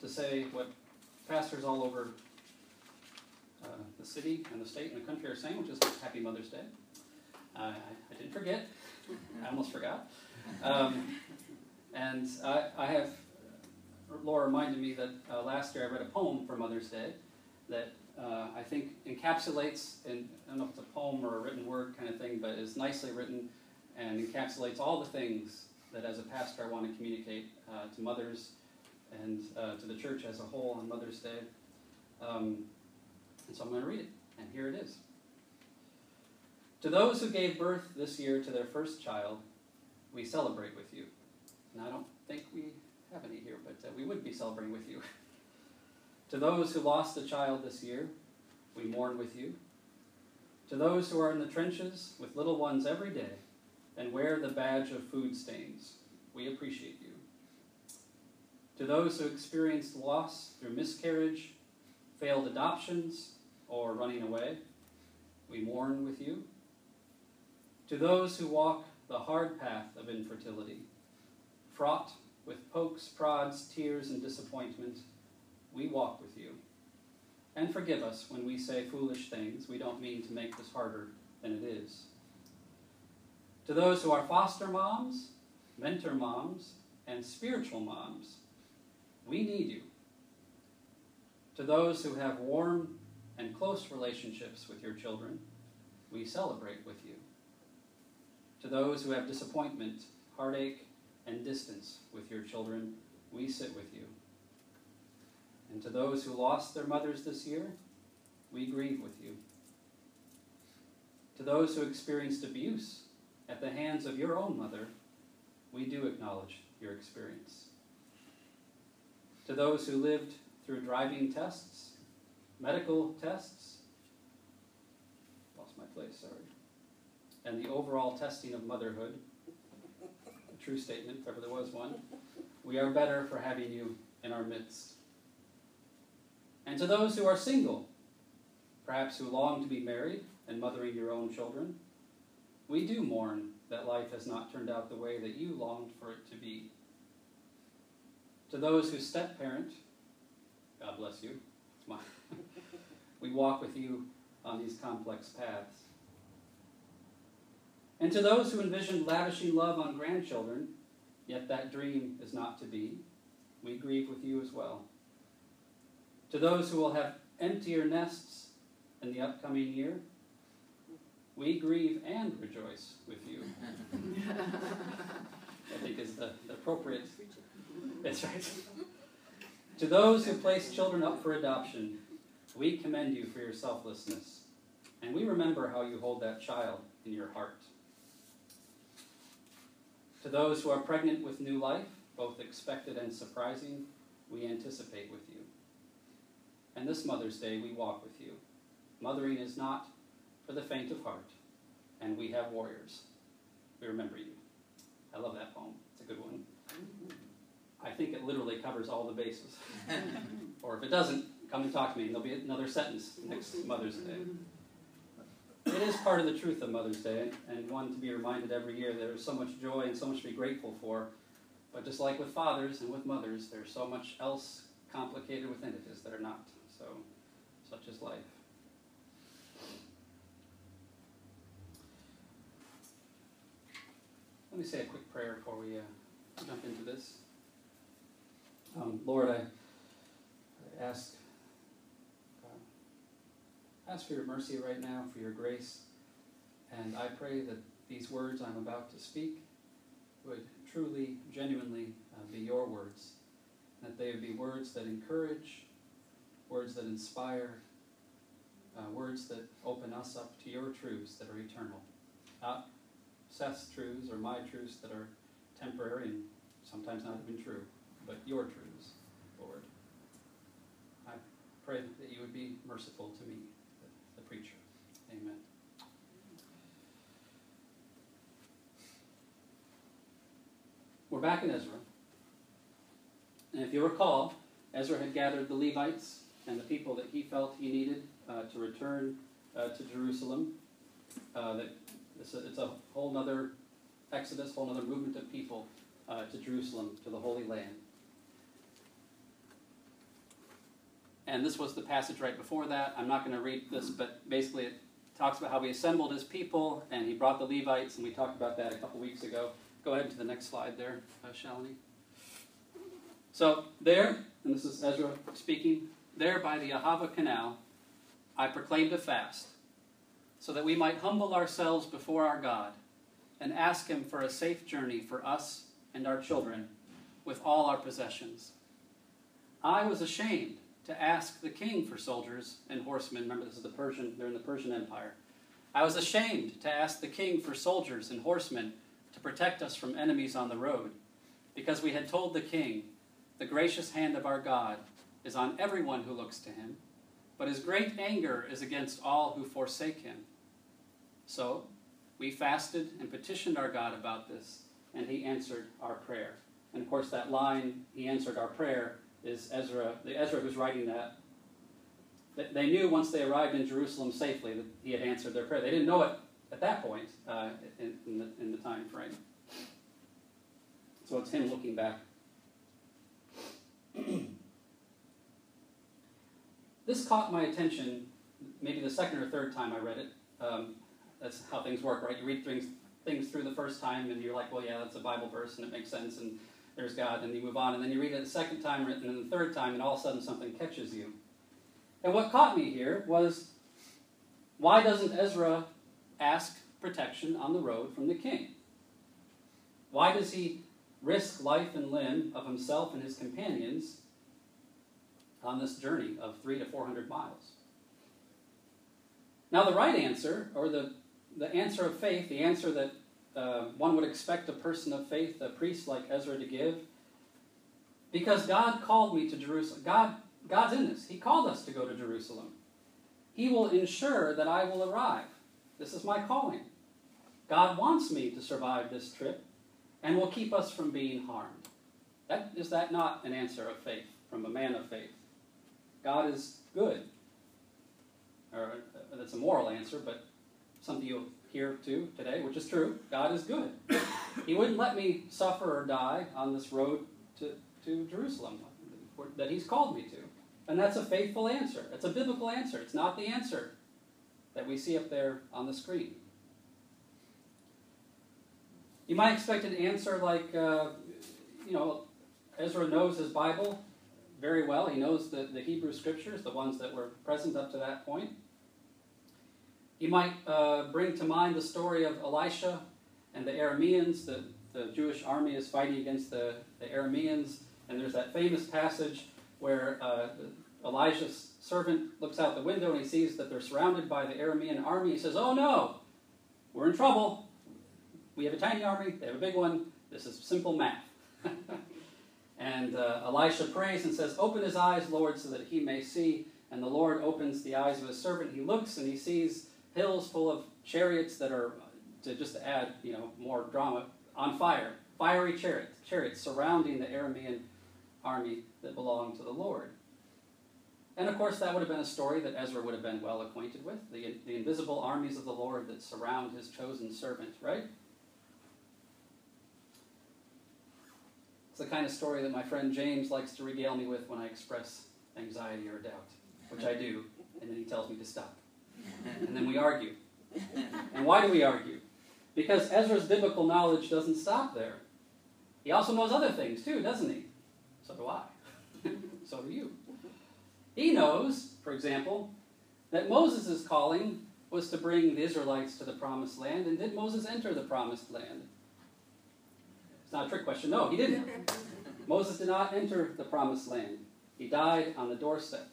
to say what pastors all over uh, the city and the state and the country are saying, which is Happy Mother's Day. Uh, I, I didn't forget. I almost forgot. Um, and I, I have, Laura reminded me that uh, last year I read a poem for Mother's Day that uh, I think encapsulates, and I don't know if it's a poem or a written word kind of thing, but is nicely written and encapsulates all the things that as a pastor I want to communicate uh, to mothers and uh, to the church as a whole on Mother's Day. Um, and so I'm going to read it, and here it is. To those who gave birth this year to their first child, we celebrate with you. And I don't think we have any here, but uh, we would be celebrating with you. to those who lost a child this year, we mourn with you. To those who are in the trenches with little ones every day and wear the badge of food stains, we appreciate you. To those who experienced loss through miscarriage, failed adoptions, or running away, we mourn with you. To those who walk the hard path of infertility, fraught with pokes, prods, tears, and disappointment, we walk with you. And forgive us when we say foolish things. We don't mean to make this harder than it is. To those who are foster moms, mentor moms, and spiritual moms, we need you. To those who have warm and close relationships with your children, we celebrate with you. To those who have disappointment, heartache, and distance with your children, we sit with you. And to those who lost their mothers this year, we grieve with you. To those who experienced abuse at the hands of your own mother, we do acknowledge your experience. To those who lived through driving tests, medical tests, lost my place, sorry, and the overall testing of motherhood, a true statement, if ever there was one, we are better for having you in our midst. And to those who are single, perhaps who long to be married and mothering your own children, we do mourn that life has not turned out the way that you longed for it to be. To those who step parent, God bless you. we walk with you on these complex paths. And to those who envision lavishing love on grandchildren, yet that dream is not to be, we grieve with you as well. To those who will have emptier nests in the upcoming year, we grieve and rejoice with you. I think is the, the appropriate. That's right. to those who place children up for adoption, we commend you for your selflessness, and we remember how you hold that child in your heart. To those who are pregnant with new life, both expected and surprising, we anticipate with you. And this Mother's Day, we walk with you. Mothering is not for the faint of heart, and we have warriors. We remember you. I love that poem. It's a good one. I think it literally covers all the bases. or if it doesn't, come and talk to me, and there'll be another sentence next Mother's Day. It is part of the truth of Mother's Day, and one to be reminded every year there's so much joy and so much to be grateful for. But just like with fathers and with mothers, there's so much else complicated within it is that are not. So, such is life. Let me say a quick prayer before we uh, jump into this. Um, Lord, I, ask uh, ask for your mercy right now, for your grace, and I pray that these words I'm about to speak would truly, genuinely uh, be your words, that they would be words that encourage, words that inspire, uh, words that open us up to your truths that are eternal. Not Seth's truths or my truths that are temporary and sometimes not even true, but your truths, Lord. I pray that you would be merciful to me, the, preacher. Amen. We're back in Ezra. And if you recall, Ezra had gathered the Levites and the people that he felt he needed uh, to return uh, to Jerusalem. Uh, that it's a, it's a whole other exodus, whole other movement of people uh, to Jerusalem, to the Holy Land. And this was the passage right before that. I'm not going to read this, but basically it talks about how he assembled his people and he brought the Levites, and we talked about that a couple weeks ago. Go ahead to the next slide there, uh, Shalini. So there, and this is Ezra speaking, there by the Ahava Canal, I proclaimed a fast, so that we might humble ourselves before our God and ask Him for a safe journey for us and our children with all our possessions. I was ashamed to ask the king for soldiers and horsemen. Remember, this is the Persian, they're in the Persian Empire. I was ashamed to ask the king for soldiers and horsemen to protect us from enemies on the road, because we had told the king, The gracious hand of our God is on everyone who looks to him, but his great anger is against all who forsake him. So we fasted and petitioned our God about this, and he answered our prayer. And of course, that line, he answered our prayer, is Ezra, the Ezra who's writing that. They knew once they arrived in Jerusalem safely that he had answered their prayer. They didn't know it at that point uh, in, in, the, in the time frame. So it's him looking back. this caught my attention maybe the second or third time I read it. Um, that's how things work, right? You read things, things through the first time and you're like, well, yeah, that's a Bible verse and it makes sense. And there's God, and you move on, and then you read it the second time, and then the third time, and all of a sudden something catches you. And what caught me here was why doesn't Ezra ask protection on the road from the king? Why does he risk life and limb of himself and his companions on this journey of three to four hundred miles? Now, the right answer, or the, the answer of faith, the answer that uh, one would expect a person of faith, a priest like Ezra, to give. Because God called me to Jerusalem. God, God's in this. He called us to go to Jerusalem. He will ensure that I will arrive. This is my calling. God wants me to survive this trip and will keep us from being harmed. That, is that not an answer of faith from a man of faith? God is good. Or uh, that's a moral answer, but something you'll hear too today, which is true. God is good. he wouldn't let me suffer or die on this road to, to Jerusalem that He's called me to. And that's a faithful answer. It's a biblical answer. It's not the answer that we see up there on the screen. You might expect an answer like, uh, you know, Ezra knows his Bible very well. He knows the, the Hebrew scriptures, the ones that were present up to that point. You might uh, bring to mind the story of Elisha and the Arameans. The, the Jewish army is fighting against the, the Arameans, and there's that famous passage where uh, Elijah's servant looks out the window and he sees that they're surrounded by the Aramean army. He says, Oh no, we're in trouble. We have a tiny army, they have a big one. This is simple math. and uh, Elisha prays and says, Open his eyes, Lord, so that he may see. And the Lord opens the eyes of his servant. He looks and he sees hills full of chariots that are, to just add, you know, more drama, on fire. Fiery chariots, chariots surrounding the Aramean army that belonged to the Lord. And of course, that would have been a story that Ezra would have been well acquainted with the, the invisible armies of the Lord that surround his chosen servant, right? It's the kind of story that my friend James likes to regale me with when I express anxiety or doubt, which I do, and then he tells me to stop and then we argue. And why do we argue? Because Ezra's biblical knowledge doesn't stop there. He also knows other things too, doesn't he? So do I. so do you. He knows, for example, that Moses' calling was to bring the Israelites to the promised land, and did Moses enter the promised land? It's not a trick question. No, he didn't. Moses did not enter the promised land. He died on the doorstep.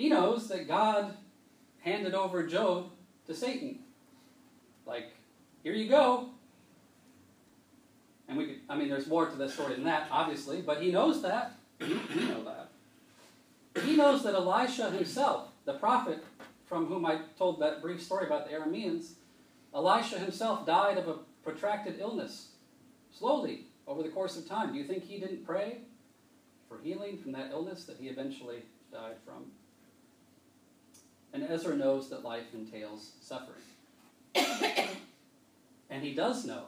He knows that God handed over Job to Satan. Like, here you go. And we could, I mean, there's more to this story than that, obviously, but he knows that. We know that. He knows that Elisha himself, the prophet from whom I told that brief story about the Arameans, Elisha himself died of a protracted illness, slowly, over the course of time. Do you think he didn't pray for healing from that illness that he eventually died from? And Ezra knows that life entails suffering. and he does know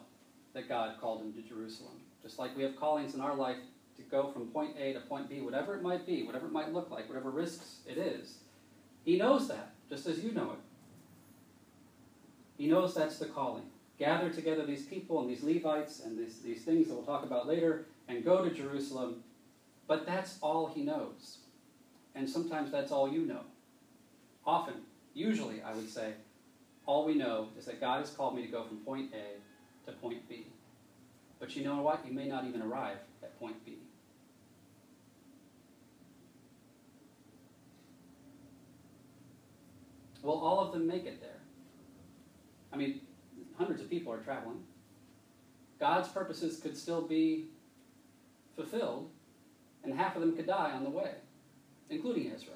that God called him to Jerusalem. Just like we have callings in our life to go from point A to point B, whatever it might be, whatever it might look like, whatever risks it is. He knows that, just as you know it. He knows that's the calling. Gather together these people and these Levites and these, these things that we'll talk about later and go to Jerusalem. But that's all he knows. And sometimes that's all you know. Often, usually, I would say, all we know is that God has called me to go from point A to point B. But you know what? You may not even arrive at point B. Will all of them make it there? I mean, hundreds of people are traveling. God's purposes could still be fulfilled, and half of them could die on the way, including Ezra.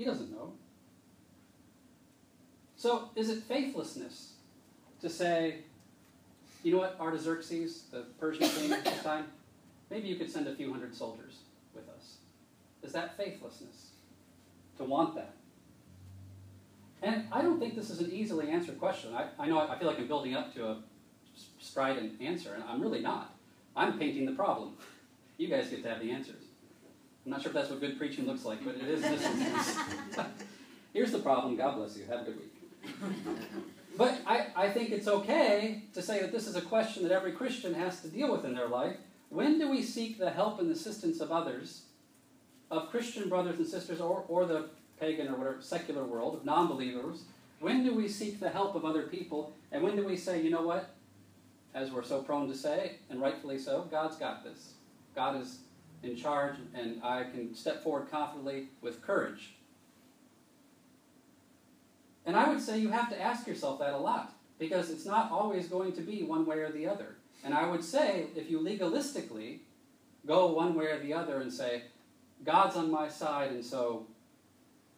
He doesn't know. So, is it faithlessness to say, you know what, Artaxerxes, the Persian king at this time, maybe you could send a few hundred soldiers with us? Is that faithlessness to want that? And I don't think this is an easily answered question. I, I know I feel like I'm building up to a strident answer, and I'm really not. I'm painting the problem. You guys get to have the answers. I'm not sure if that's what good preaching looks like, but it is this. Here's the problem. God bless you. Have a good week. But I, I think it's okay to say that this is a question that every Christian has to deal with in their life. When do we seek the help and assistance of others, of Christian brothers and sisters, or, or the pagan or whatever secular world, of non believers? When do we seek the help of other people? And when do we say, you know what? As we're so prone to say, and rightfully so, God's got this. God is in charge, and I can step forward confidently with courage and I would say you have to ask yourself that a lot because it's not always going to be one way or the other. And I would say if you legalistically go one way or the other and say, God's on my side, and so,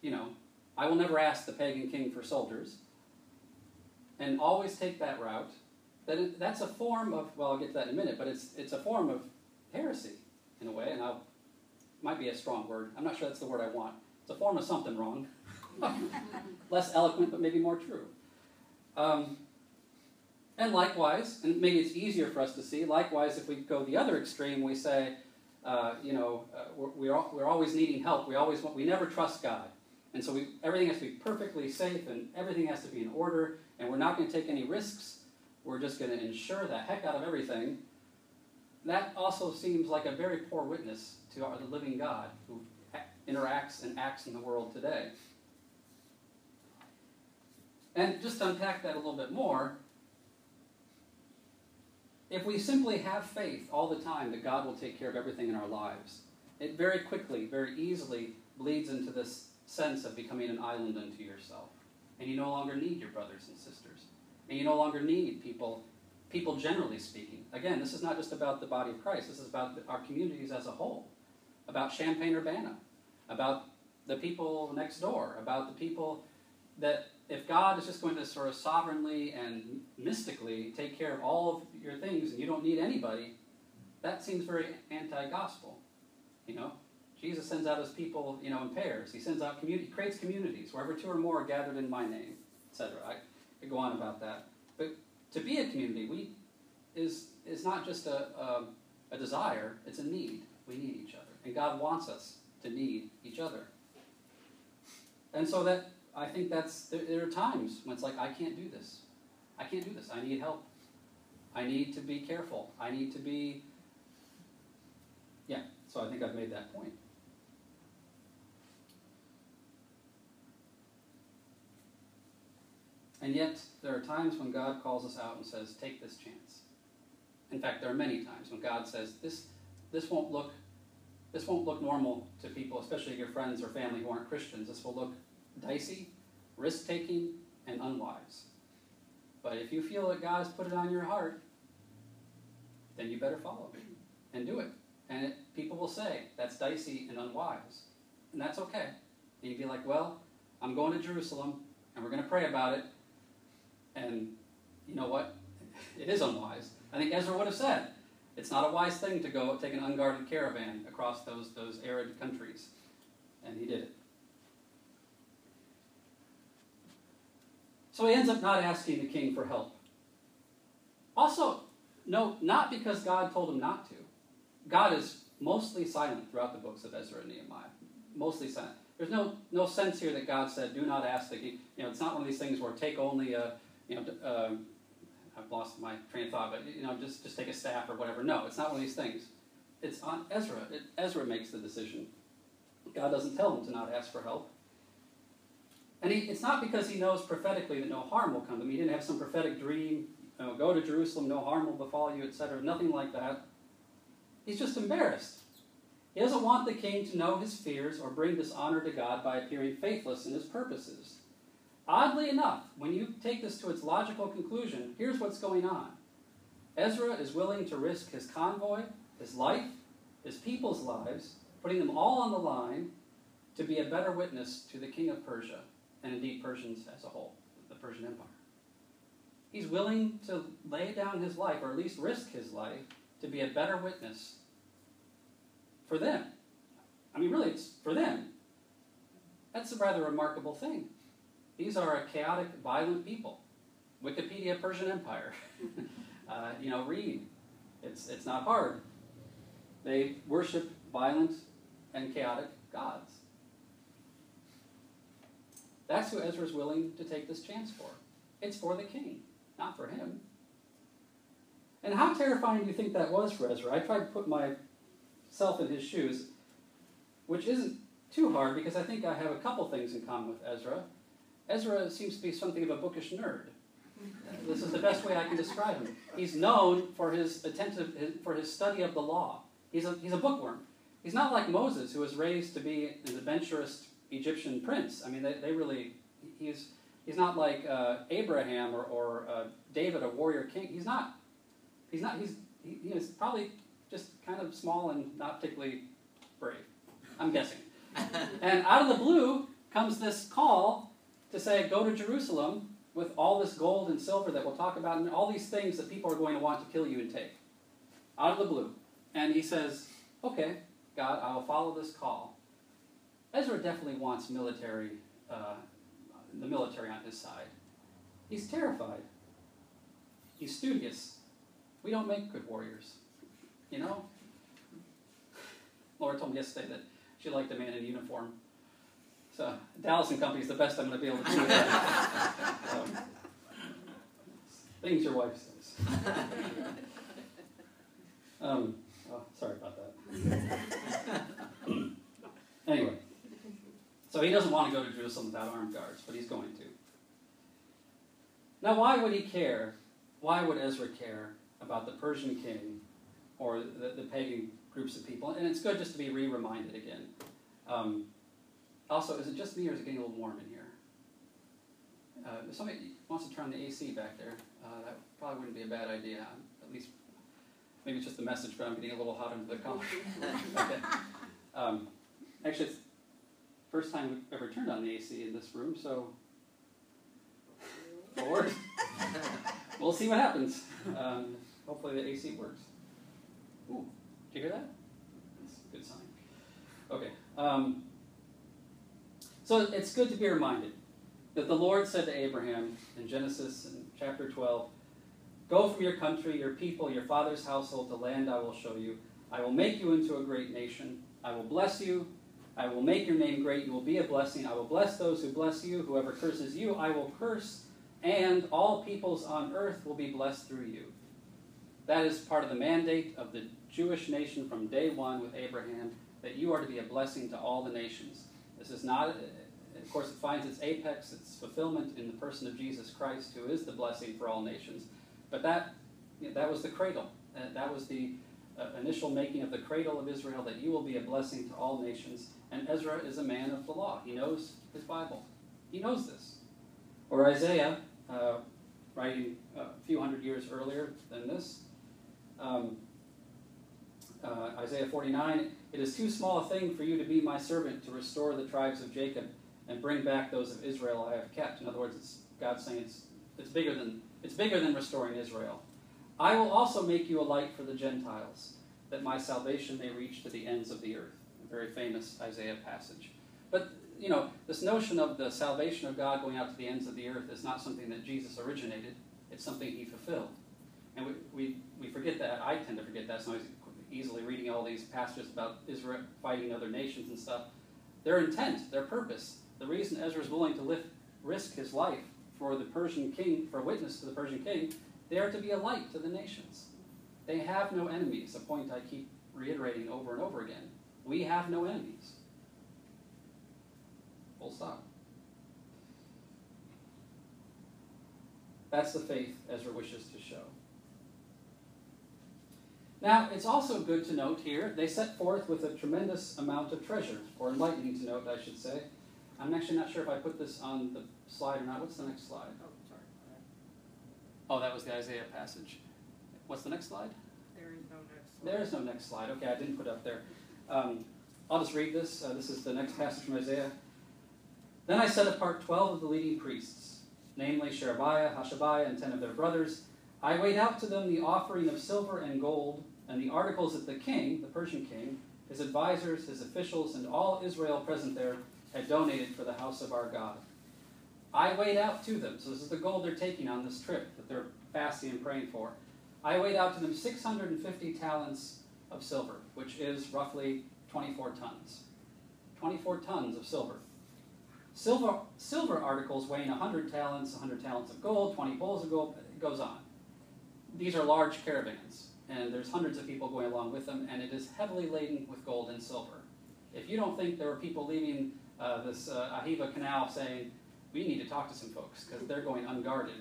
you know, I will never ask the pagan king for soldiers, and always take that route, then that's a form of, well, I'll get to that in a minute, but it's, it's a form of heresy in a way, and I'll, might be a strong word. I'm not sure that's the word I want. It's a form of something wrong. Less eloquent, but maybe more true. Um, and likewise, and maybe it's easier for us to see, likewise, if we go the other extreme, we say, uh, you know, uh, we're, we're, we're, always needing help. We always want, we never trust God. And so we, everything has to be perfectly safe and everything has to be in order, and we're not going to take any risks. We're just going to ensure the heck out of everything. That also seems like a very poor witness to our, the living God who interacts and acts in the world today. And just to unpack that a little bit more, if we simply have faith all the time that God will take care of everything in our lives, it very quickly, very easily bleeds into this sense of becoming an island unto yourself. And you no longer need your brothers and sisters. And you no longer need people, people generally speaking. Again, this is not just about the body of Christ, this is about our communities as a whole, about Champaign Urbana, about the people next door, about the people that if God is just going to sort of sovereignly and mystically take care of all of your things and you don't need anybody, that seems very anti-gospel. You know, Jesus sends out his people, you know, in pairs. He sends out community, creates communities wherever two or more are gathered in my name, etc. I could go on about that, but to be a community, we is is not just a, a a desire; it's a need. We need each other, and God wants us to need each other. And so that I think that's there, there, are times when it's like I can't do this. I can't do this. I need help. I need to be careful. I need to be Yeah, so I think I've made that point. And yet, there are times when God calls us out and says, Take this chance. In fact, there are many times when God says, This, this, won't, look, this won't look normal to people, especially your friends or family who aren't Christians. This will look dicey, risk taking, and unwise. But if you feel that God has put it on your heart, then you better follow it and do it. And it, people will say, that's dicey and unwise. And that's okay. And you'd be like, well, I'm going to Jerusalem, and we're going to pray about it. And you know what? It is unwise. I think Ezra would have said, it's not a wise thing to go take an unguarded caravan across those, those arid countries. And he did it. So he ends up not asking the king for help. Also, No, not because God told him not to. God is mostly silent throughout the books of Ezra and Nehemiah. Mostly silent. There's no, no sense here that God said, do not ask the king. You know, it's not one of these things where take only a, you know, uh, I've lost my train of thought, but, you know, just, just take a staff or whatever. No, it's not one of these things. It's on Ezra. It, Ezra makes the decision. God doesn't tell him to not ask for help. And he, it's not because he knows prophetically that no harm will come to him. He didn't have some prophetic dream, you know, go to Jerusalem, no harm will befall you, etc. Nothing like that. He's just embarrassed. He doesn't want the king to know his fears or bring dishonor to God by appearing faithless in his purposes. Oddly enough, when you take this to its logical conclusion, here's what's going on Ezra is willing to risk his convoy, his life, his people's lives, putting them all on the line to be a better witness to the king of Persia and indeed Persians as a whole, the Persian Empire. He's willing to lay down his life, or at least risk his life, to be a better witness for them. I mean, really, it's for them. That's a rather remarkable thing. These are a chaotic, violent people. Wikipedia Persian Empire. uh, you know, read. It's, it's not hard. They worship violent and chaotic gods. That's who Ezra's willing to take this chance for. It's for the king, not for him. And how terrifying do you think that was for Ezra? I tried to put myself in his shoes, which isn't too hard because I think I have a couple things in common with Ezra. Ezra seems to be something of a bookish nerd. This is the best way I can describe him. He's known for his attentive, for his study of the law. He's a, he's a bookworm. He's not like Moses, who was raised to be an adventurous Egyptian prince. I mean, they, they really, he's, he's not like uh, Abraham or, or uh, David, a warrior king. He's not. He's not, he's, he, he is probably just kind of small and not particularly brave. I'm guessing. and out of the blue comes this call to say, go to Jerusalem with all this gold and silver that we'll talk about, and all these things that people are going to want to kill you and take. Out of the blue. And he says, okay, God, I will follow this call. Ezra definitely wants military, uh, the military on his side. He's terrified. He's studious. We don't make good warriors. You know? Laura told me yesterday that she liked a man in uniform. So Dallas and Company is the best I'm going to be able to do. um, things your wife says. Um, oh, sorry about that. anyway, so he doesn't want to go to Jerusalem without armed guards, but he's going to. Now, why would he care? Why would Ezra care about the Persian king or the, the pagan groups of people? And it's good just to be re reminded again. Um, also, is it just me or is it getting a little warm in here? Uh, if somebody wants to turn the AC back there, uh, that probably wouldn't be a bad idea. At least, maybe it's just the message, but I'm getting a little hot under the collar. okay. Um, actually, it's the First time we've ever turned on the AC in this room, so Lord, we'll see what happens. Um, hopefully the AC works. Ooh, did you hear that? That's a good sign. Okay. Um, so it's good to be reminded that the Lord said to Abraham in Genesis in chapter 12, Go from your country, your people, your father's household to land I will show you. I will make you into a great nation. I will bless you I will make your name great. You will be a blessing. I will bless those who bless you. Whoever curses you, I will curse. And all peoples on earth will be blessed through you. That is part of the mandate of the Jewish nation from day one with Abraham that you are to be a blessing to all the nations. This is not, of course, it finds its apex, its fulfillment in the person of Jesus Christ, who is the blessing for all nations. But that, that was the cradle. That was the uh, initial making of the cradle of Israel, that you will be a blessing to all nations. And Ezra is a man of the law. He knows his Bible. He knows this. Or Isaiah, uh, writing a few hundred years earlier than this, um, uh, Isaiah 49, it is too small a thing for you to be my servant to restore the tribes of Jacob and bring back those of Israel I have kept. In other words, it's God saying it's, it's, bigger than, it's bigger than restoring Israel. I will also make you a light for the Gentiles, that my salvation may reach to the ends of the earth A very famous Isaiah passage. But, you know, this notion of the salvation of God going out to the ends of the earth is not something that Jesus originated, it's something he fulfilled. And we, we, we forget that. I tend to forget that, so I was easily reading all these passages about Israel fighting other nations and stuff. Their intent, their purpose, the reason Ezra is willing to lift, risk his life for the Persian king, for witness to the Persian king, they are to be a light to the nations. They have no enemies, a point I keep reiterating over and over again. We have no enemies. Full stop. That's the faith Ezra wishes to show. Now, it's also good to note here, they set forth with a tremendous amount of treasure, or enlightening to note, I should say. I'm actually not sure if I put this on the slide or not. What's the next slide? Oh, sorry. Oh, that was the Isaiah passage. What's the next slide? There is no next. There is no next slide. Okay, I didn't put it up there. Um, I'll just read this. Uh, this is the next passage from Isaiah. Then I set apart twelve of the leading priests, namely Sherebiah, Hashabiah, and ten of their brothers. I weighed out to them the offering of silver and gold, and the articles that the king, the Persian king, his advisors, his officials, and all Israel present there had donated for the house of our God. I weighed out to them, so this is the gold they're taking on this trip that they're fasting and praying for. I weighed out to them 650 talents of silver, which is roughly 24 tons. 24 tons of silver. Silver, silver articles weighing 100 talents, 100 talents of gold, 20 bowls of gold, it goes on. These are large caravans, and there's hundreds of people going along with them, and it is heavily laden with gold and silver. If you don't think there were people leaving uh, this uh, Ahava Canal saying, we need to talk to some folks because they're going unguarded,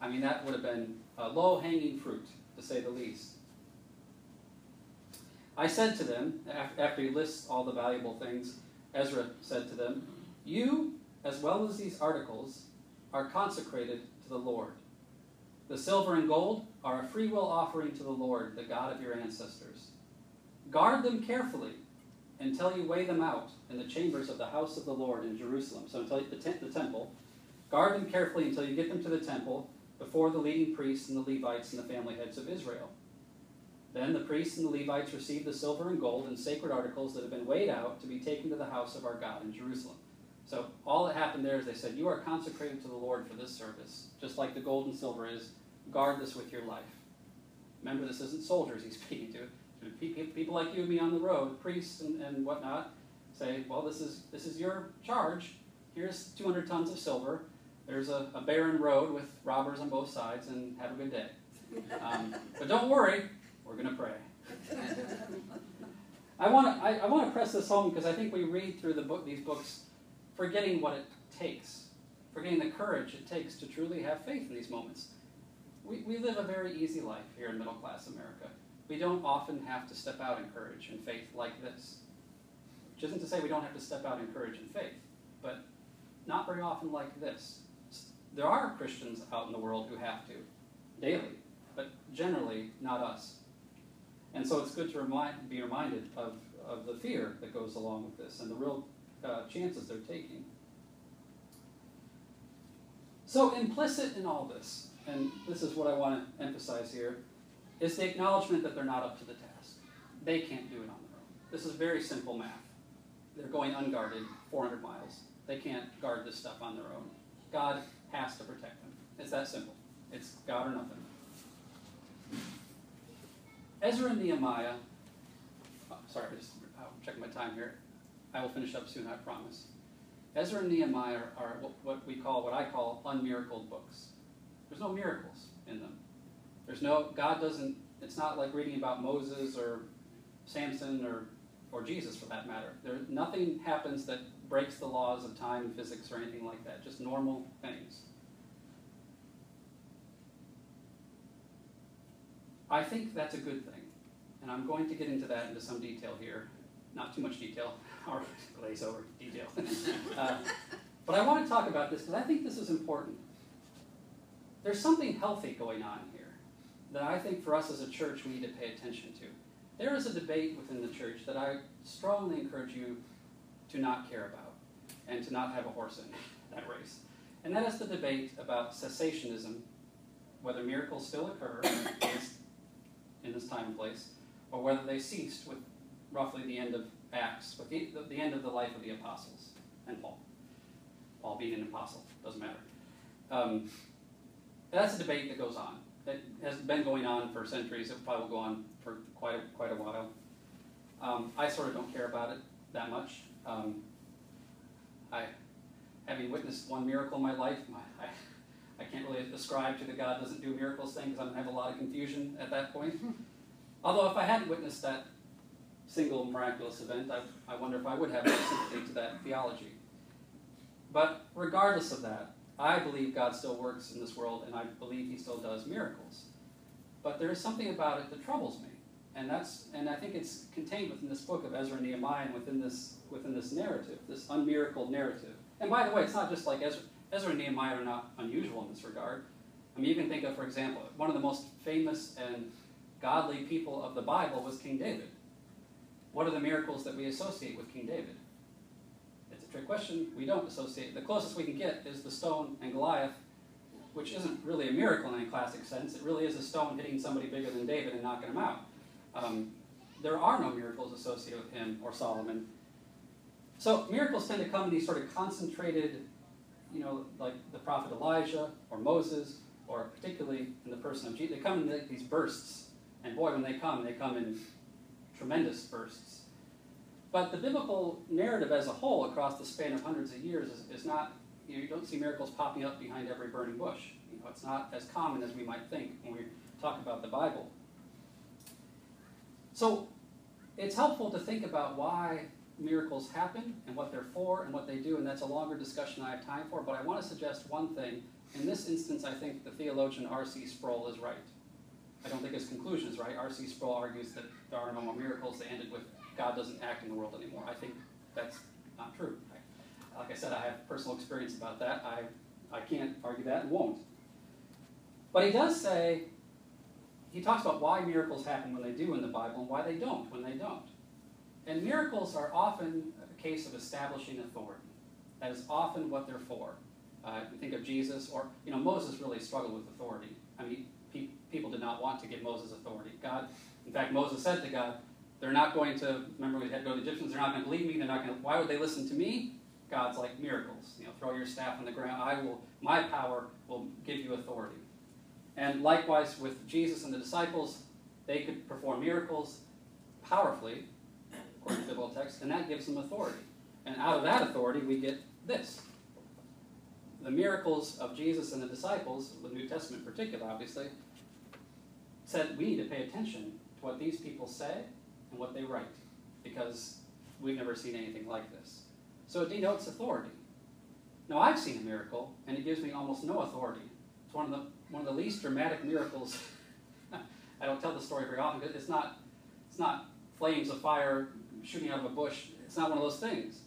I mean, that would have been a low hanging fruit, to say the least. I said to them, after he lists all the valuable things, Ezra said to them, You, as well as these articles, are consecrated to the Lord. The silver and gold are a free will offering to the Lord, the God of your ancestors. Guard them carefully until you weigh them out in the chambers of the house of the Lord in Jerusalem. So until the, te- the temple. Guard them carefully until you get them to the temple before the leading priests and the Levites and the family heads of Israel. Then the priests and the Levites received the silver and gold and sacred articles that have been weighed out to be taken to the house of our God in Jerusalem. So all that happened there is they said, You are consecrated to the Lord for this service, just like the gold and silver is. Guard this with your life. Remember, this isn't soldiers he's speaking to. People like you and me on the road, priests and, and whatnot, say, Well, this is, this is your charge. Here's 200 tons of silver. There's a, a barren road with robbers on both sides, and have a good day. Um, but don't worry, we're going to pray. I want to I, I want to press this home because I think we read through the book these books forgetting what it takes, forgetting the courage it takes to truly have faith in these moments. We, we live a very easy life here in middle class America. We don't often have to step out in courage and faith like this. Which isn't to say we don't have to step out in courage and faith, but not very often like this. There are Christians out in the world who have to, daily, but generally not us. And so it's good to remind, be reminded of, of the fear that goes along with this and the real uh, chances they're taking. So, implicit in all this, and this is what I want to emphasize here, is the acknowledgement that they're not up to the task. They can't do it on their own. This is very simple math. They're going unguarded 400 miles. They can't guard this stuff on their own. God has to protect them. It's that simple. It's God or nothing. Ezra and Nehemiah, oh, sorry, I'm checking my time here. I will finish up soon, I promise. Ezra and Nehemiah are what we call, what I call, unmiracled books. There's no miracles in them. There's no, God doesn't, it's not like reading about Moses or Samson or, or Jesus for that matter. There, nothing happens that breaks the laws of time and physics or anything like that, just normal things. I think that's a good thing. And I'm going to get into that into some detail here. Not too much detail, or glaze over detail. uh, but I want to talk about this because I think this is important. There's something healthy going on here that I think for us as a church we need to pay attention to. There is a debate within the church that I strongly encourage you to not care about and to not have a horse in that race. And that is the debate about cessationism, whether miracles still occur in this time and place, or whether they ceased with roughly the end of Acts, with the, the, end of the life of the apostles and Paul. Paul being an apostle, doesn't matter. Um, that's a debate that goes on. that has been going on for centuries. It probably will go on for quite a, quite a while. Um, I sort of don't care about it that much. Um, I, having witnessed one miracle in my life, my, I, I can't really ascribe to the God doesn't do miracles thing because I'm going to have a lot of confusion at that point. Although if I hadn't witnessed that single miraculous event, I, I wonder if I would have sympathy to that theology. But regardless of that, I believe God still works in this world, and I believe He still does miracles. But there is something about it that troubles me, and that's and I think it's contained within this book of Ezra and Nehemiah, and within this within this narrative, this unmiracled narrative. And by the way, it's not just like Ezra. Ezra and Nehemiah are not unusual in this regard. I mean, you can think of, for example, one of the most famous and godly people of the Bible was King David. What are the miracles that we associate with King David? Trick question. We don't associate. The closest we can get is the stone and Goliath, which isn't really a miracle in a classic sense. It really is a stone hitting somebody bigger than David and knocking him out. Um, there are no miracles associated with him or Solomon. So miracles tend to come in these sort of concentrated, you know, like the prophet Elijah or Moses, or particularly in the person of Jesus. They come in these bursts, and boy, when they come, they come in tremendous bursts. But the biblical narrative as a whole, across the span of hundreds of years, is, is not, you, know, you don't see miracles popping up behind every burning bush. You know, it's not as common as we might think when we talk about the Bible. So it's helpful to think about why miracles happen and what they're for and what they do, and that's a longer discussion I have time for, but I want to suggest one thing. In this instance, I think the theologian R.C. Sproul is right. I don't think his conclusion is right. R.C. Sproul argues that there are no more miracles. They ended with God doesn't act in the world anymore. I think that's not true. Like I said, I have personal experience about that. I, I can't argue that and won't. But he does say, he talks about why miracles happen when they do in the Bible and why they don't when they don't. And miracles are often a case of establishing authority. That is often what they're for. Uh, think of Jesus, or, you know, Moses really struggled with authority. I mean, pe- people did not want to give Moses authority. God, in fact, Moses said to God, they're not going to, remember we had go to the Egyptians, they're not going to believe me, they're not going to, why would they listen to me? God's like miracles. You know, throw your staff on the ground, I will, my power will give you authority. And likewise with Jesus and the disciples, they could perform miracles powerfully, according to the Bible text, and that gives them authority. And out of that authority, we get this. The miracles of Jesus and the disciples, the New Testament in particular, obviously, said we need to pay attention to what these people say and what they write, because we've never seen anything like this. So it denotes authority. Now, I've seen a miracle, and it gives me almost no authority. It's one of the, one of the least dramatic miracles. I don't tell the story very often, because it's not, it's not flames of fire shooting out of a bush. It's not one of those things.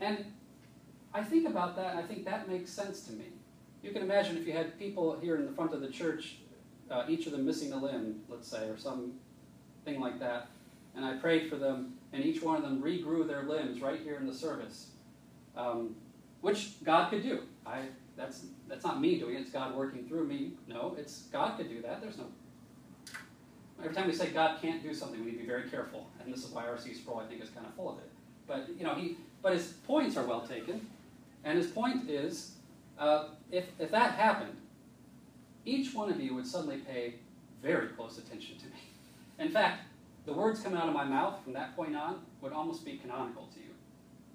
And I think about that, and I think that makes sense to me. You can imagine if you had people here in the front of the church, uh, each of them missing a limb, let's say, or something like that, and I prayed for them, and each one of them regrew their limbs right here in the service, um, which God could do. I that's that's not me doing it; it's God working through me. No, it's God could do that. There's no Every time we say God can't do something, we need to be very careful, and this is why R.C. Sproul, I think, is kind of full of it. But you know, he, but his points are well taken, and his point is, uh, if if that happened, each one of you would suddenly pay very close attention to me. In fact, the words coming out of my mouth from that point on would almost be canonical to you,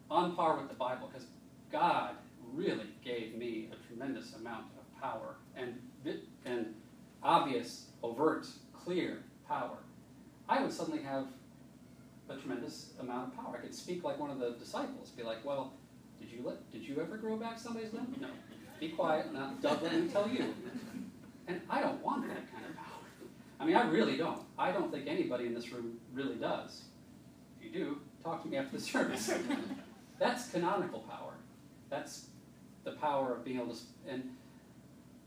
on par with the Bible, because God really gave me a tremendous amount of power and and obvious, overt, clear power, I would suddenly have a tremendous amount of power. I could speak like one of the disciples, be like, well, did you let, did you ever grow back somebody's limb? No. Be quiet, not Doug, let me tell you. And I don't want that kind mean, I really don't. I don't think anybody in this room really does. If you do, talk to me after the service. That's canonical power. That's the power of being able to. And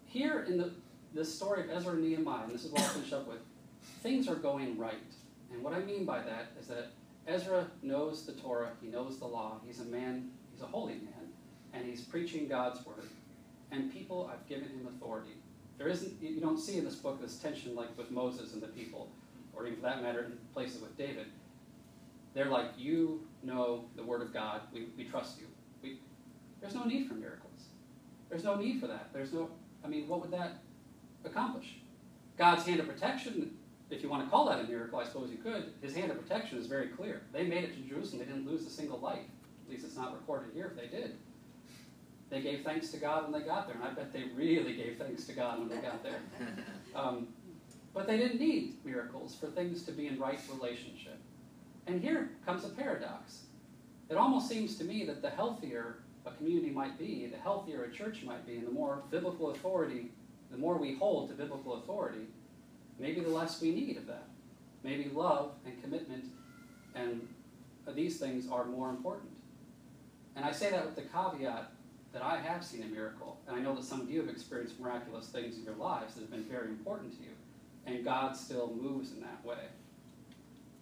here in the this story of Ezra and Nehemiah, and this is what I'll finish up with, things are going right. And what I mean by that is that Ezra knows the Torah, he knows the law, he's a man, he's a holy man, and he's preaching God's word. And people, I've given him authority. There isn't, you don't see in this book this tension like with Moses and the people, or even for that matter in places with David. They're like, you know the word of God, we, we trust you. We, there's no need for miracles. There's no need for that. There's no, I mean, what would that, accomplish. God's hand of protection, if you want to call that a miracle, I suppose you could, his hand of protection is very clear. They made it to Jerusalem, they didn't lose a single life. At least it's not recorded here if they did. They gave thanks to God when they got there, and I bet they really gave thanks to God when they got there. Um, but they didn't need miracles for things to be in right relationship. And here comes a paradox. It almost seems to me that the healthier a community might be, the healthier a church might be, and the more biblical authority, the more we hold to biblical authority, maybe the less we need of that. Maybe love and commitment and these things are more important. And I say that with the caveat that I have seen a miracle, and I know that some of you have experienced miraculous things in your lives that have been very important to you, and God still moves in that way.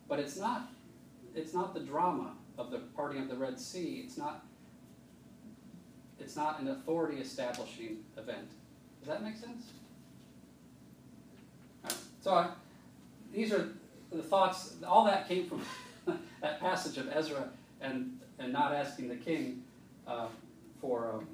But it's not, it's not the drama of the parting of the Red Sea. It's not, it's not an authority establishing event. Does that make sense? Right. So I, these are the thoughts. All that came from that passage of Ezra and and not asking the king uh, for um,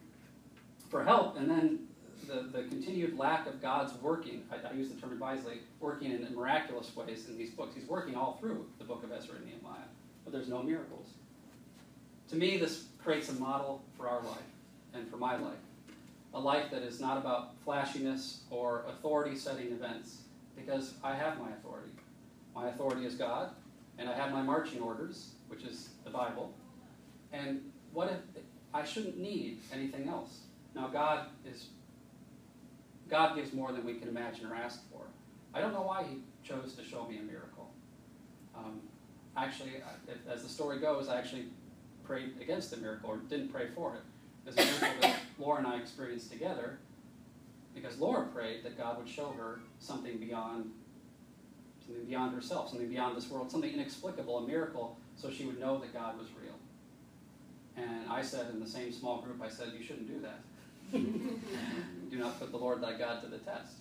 for help, and then the, the continued lack of God's working. I, I, use the term advisedly, working in miraculous ways in these books. He's working all through the book of Ezra and Nehemiah, but there's no miracles. To me, this creates a model for our life and for my life. A life that is not about flashiness or authority setting events, because I have my authority. My authority is God, and I have my marching orders, which is the Bible. And what if I shouldn't need anything else? Now, God is God gives more than we can imagine or ask for. I don't know why He chose to show me a miracle. Um, actually, as the story goes, I actually prayed against the miracle or didn't pray for it. It's a miracle that Laura and I experienced together because Laura prayed that God would show her something beyond something beyond herself, something beyond this world, something inexplicable, a miracle, so she would know that God was real. And I said in the same small group, I said, You shouldn't do that. do not put the Lord thy God to the test.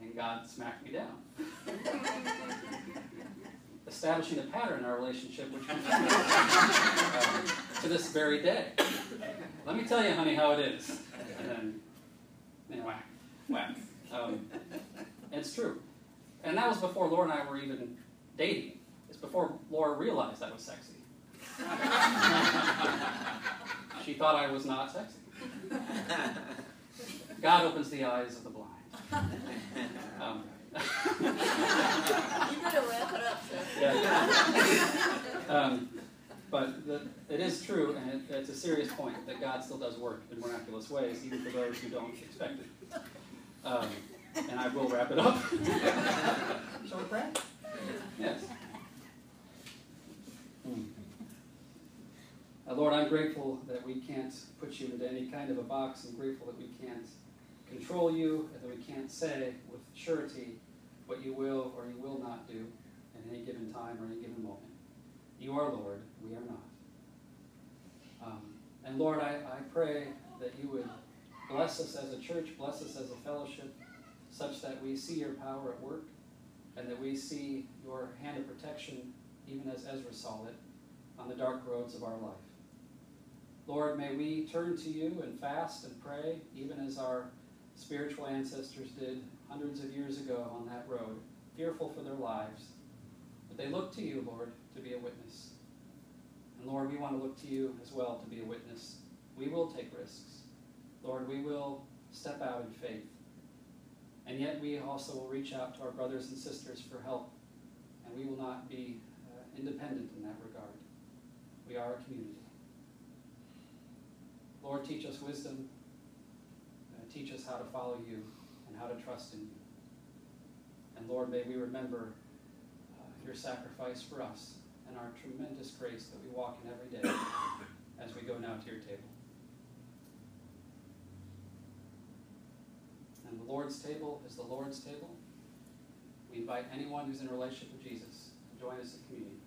And God smacked me down. Establishing a pattern in our relationship, which continues uh, to this very day. Let me tell you, honey, how it is. And then, then whack, whack. Um, it's true. And that was before Laura and I were even dating. It's before Laura realized I was sexy. she thought I was not sexy. God opens the eyes of the blind. Um, you better wrap it up, sir. Yeah. Um, but the, it is true, and it, it's a serious point, that God still does work in miraculous ways, even for those who don't expect it. Um, and I will wrap it up. Shall we pray? Yes. Hmm. Uh, Lord, I'm grateful that we can't put you into any kind of a box. I'm grateful that we can't control you, and that we can't say with surety what you will or you will not do at any given time or any given moment. You are Lord, we are not. Um, and Lord, I, I pray that you would bless us as a church, bless us as a fellowship, such that we see your power at work, and that we see your hand of protection, even as Ezra saw it, on the dark roads of our life. Lord, may we turn to you and fast and pray, even as our spiritual ancestors did hundreds of years ago on that road, fearful for their lives. But they looked to you, Lord, to be a witness. And Lord, we want to look to you as well to be a witness. We will take risks. Lord, we will step out in faith. And yet we also will reach out to our brothers and sisters for help. And we will not be uh, independent in that regard. We are a community. Lord, teach us wisdom. Uh, teach us how to follow you and how to trust in you. And Lord, may we remember uh, your sacrifice for us and our tremendous grace that we walk in every day as we go now to your table. And the Lord's table is the Lord's table. We invite anyone who's in a relationship with Jesus to join us in communion.